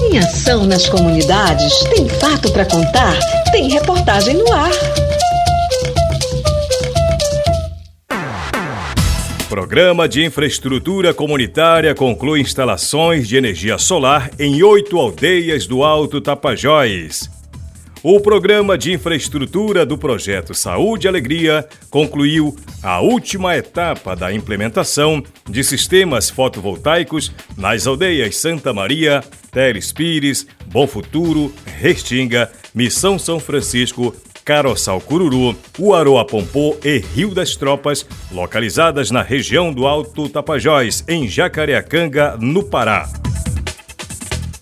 Tem ação nas comunidades? Tem fato para contar? Tem reportagem no ar. Programa de Infraestrutura Comunitária conclui instalações de energia solar em oito aldeias do Alto Tapajós. O programa de infraestrutura do projeto Saúde e Alegria concluiu a última etapa da implementação de sistemas fotovoltaicos nas aldeias Santa Maria, Teles Pires, Bom Futuro, Restinga, Missão São Francisco, Caroçal Cururu, Uaroa-Pompô e Rio das Tropas, localizadas na região do Alto Tapajós, em Jacareacanga, no Pará.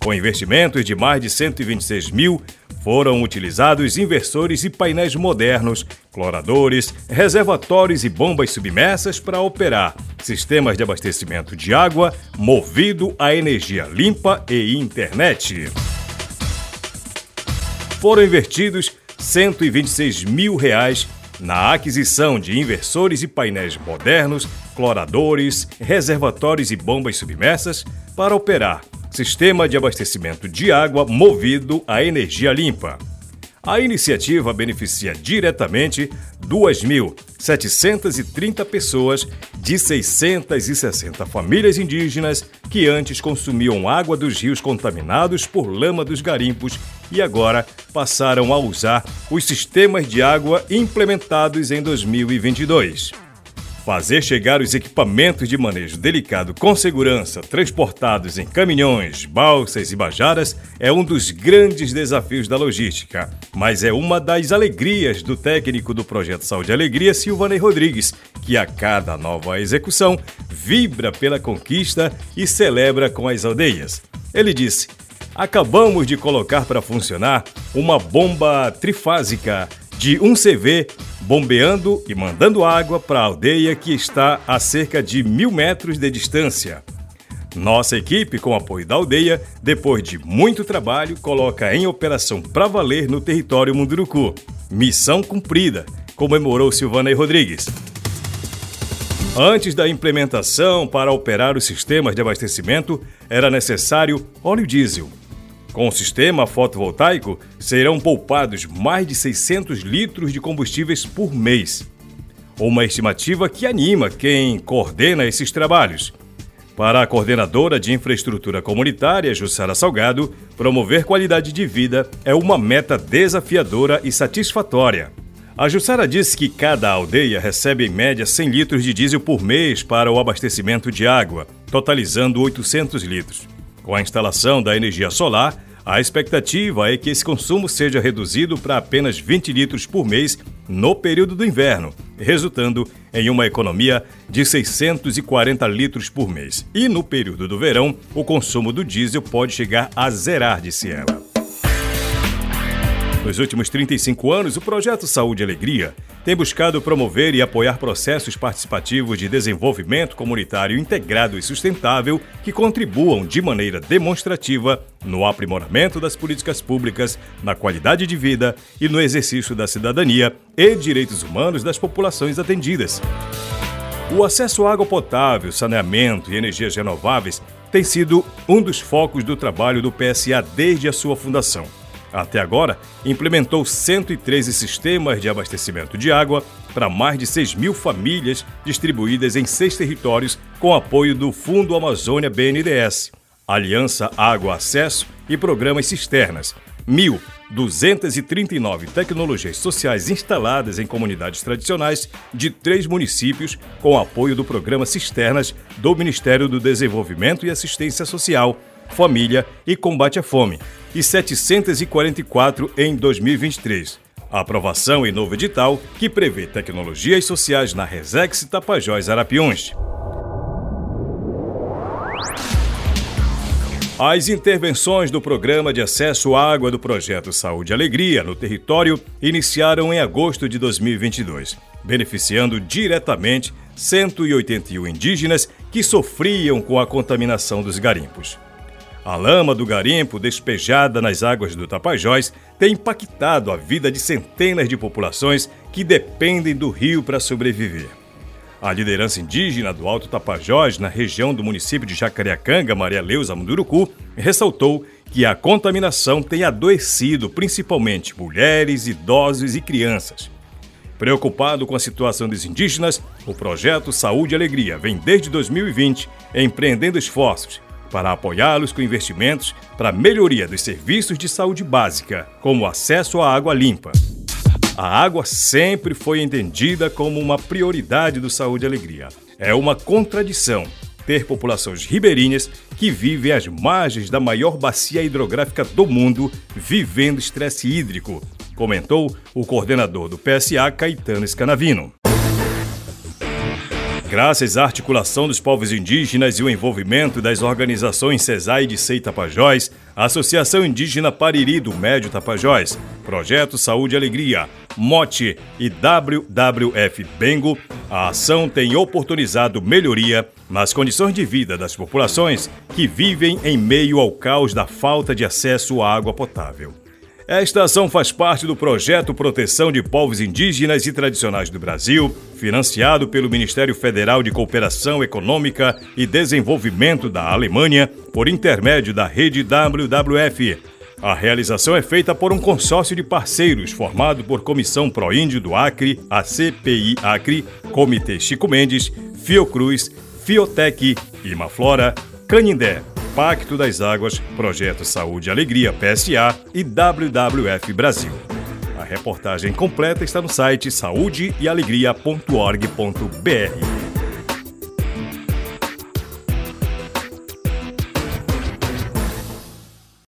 Com investimentos de mais de 126 mil foram utilizados inversores e painéis modernos, cloradores, reservatórios e bombas submersas para operar sistemas de abastecimento de água movido a energia limpa e internet. Foram invertidos 126 mil reais na aquisição de inversores e painéis modernos, cloradores, reservatórios e bombas submersas para operar sistema de abastecimento de água movido a energia limpa. A iniciativa beneficia diretamente 2.730 pessoas de 660 famílias indígenas que antes consumiam água dos rios contaminados por lama dos garimpos e agora passaram a usar os sistemas de água implementados em 2022. Fazer chegar os equipamentos de manejo delicado com segurança, transportados em caminhões, balsas e bajaras, é um dos grandes desafios da logística, mas é uma das alegrias do técnico do Projeto Saúde e Alegria, Silvanei Rodrigues, que a cada nova execução vibra pela conquista e celebra com as aldeias. Ele disse: Acabamos de colocar para funcionar uma bomba trifásica de um CV bombeando e mandando água para a aldeia que está a cerca de mil metros de distância. Nossa equipe, com apoio da aldeia, depois de muito trabalho, coloca em operação para valer no território Munduruku. Missão cumprida, comemorou Silvana e Rodrigues. Antes da implementação para operar os sistemas de abastecimento, era necessário óleo diesel. Com o sistema fotovoltaico, serão poupados mais de 600 litros de combustíveis por mês. Uma estimativa que anima quem coordena esses trabalhos. Para a coordenadora de infraestrutura comunitária, Jussara Salgado, promover qualidade de vida é uma meta desafiadora e satisfatória. A Jussara disse que cada aldeia recebe em média 100 litros de diesel por mês para o abastecimento de água, totalizando 800 litros. Com a instalação da energia solar, a expectativa é que esse consumo seja reduzido para apenas 20 litros por mês no período do inverno, resultando em uma economia de 640 litros por mês. E no período do verão, o consumo do diesel pode chegar a zerar, disse ela. Nos últimos 35 anos, o projeto Saúde e Alegria tem buscado promover e apoiar processos participativos de desenvolvimento comunitário integrado e sustentável que contribuam de maneira demonstrativa no aprimoramento das políticas públicas, na qualidade de vida e no exercício da cidadania e direitos humanos das populações atendidas. O acesso à água potável, saneamento e energias renováveis tem sido um dos focos do trabalho do PSA desde a sua fundação. Até agora, implementou 113 sistemas de abastecimento de água para mais de 6 mil famílias distribuídas em seis territórios com apoio do Fundo Amazônia BNDES, Aliança Água Acesso e programas cisternas. 1.239 tecnologias sociais instaladas em comunidades tradicionais de três municípios com apoio do programa Cisternas do Ministério do Desenvolvimento e Assistência Social, Família e Combate à Fome, e 744 em 2023. A aprovação em novo edital que prevê tecnologias sociais na Resex Tapajós Arapiuns. As intervenções do Programa de Acesso à Água do Projeto Saúde e Alegria no território iniciaram em agosto de 2022, beneficiando diretamente 181 indígenas que sofriam com a contaminação dos garimpos. A lama do garimpo despejada nas águas do Tapajós tem impactado a vida de centenas de populações que dependem do rio para sobreviver. A liderança indígena do Alto Tapajós, na região do município de Jacareacanga, Maria Leusa Munduruku, ressaltou que a contaminação tem adoecido principalmente mulheres, idosos e crianças. Preocupado com a situação dos indígenas, o projeto Saúde e Alegria vem desde 2020 empreendendo esforços para apoiá-los com investimentos para a melhoria dos serviços de saúde básica, como acesso à água limpa. A água sempre foi entendida como uma prioridade do Saúde e Alegria. É uma contradição ter populações ribeirinhas que vivem às margens da maior bacia hidrográfica do mundo vivendo estresse hídrico, comentou o coordenador do PSA, Caetano Scanavino. Graças à articulação dos povos indígenas e o envolvimento das organizações CESAI de Sei Tapajós, Associação Indígena Pariri do Médio Tapajós, Projeto Saúde e Alegria, MOTE e WWF Bengo, a ação tem oportunizado melhoria nas condições de vida das populações que vivem em meio ao caos da falta de acesso à água potável. Esta ação faz parte do projeto Proteção de Povos Indígenas e Tradicionais do Brasil, financiado pelo Ministério Federal de Cooperação Econômica e Desenvolvimento da Alemanha, por intermédio da rede WWF. A realização é feita por um consórcio de parceiros formado por Comissão Proíndio do Acre, a CPI Acre, Comitê Chico Mendes, Fiocruz, Fiotec, Imaflora, Canindé, Pacto das Águas, Projeto Saúde e Alegria PSA e WWF Brasil. A reportagem completa está no site saúdeealegria.org.br.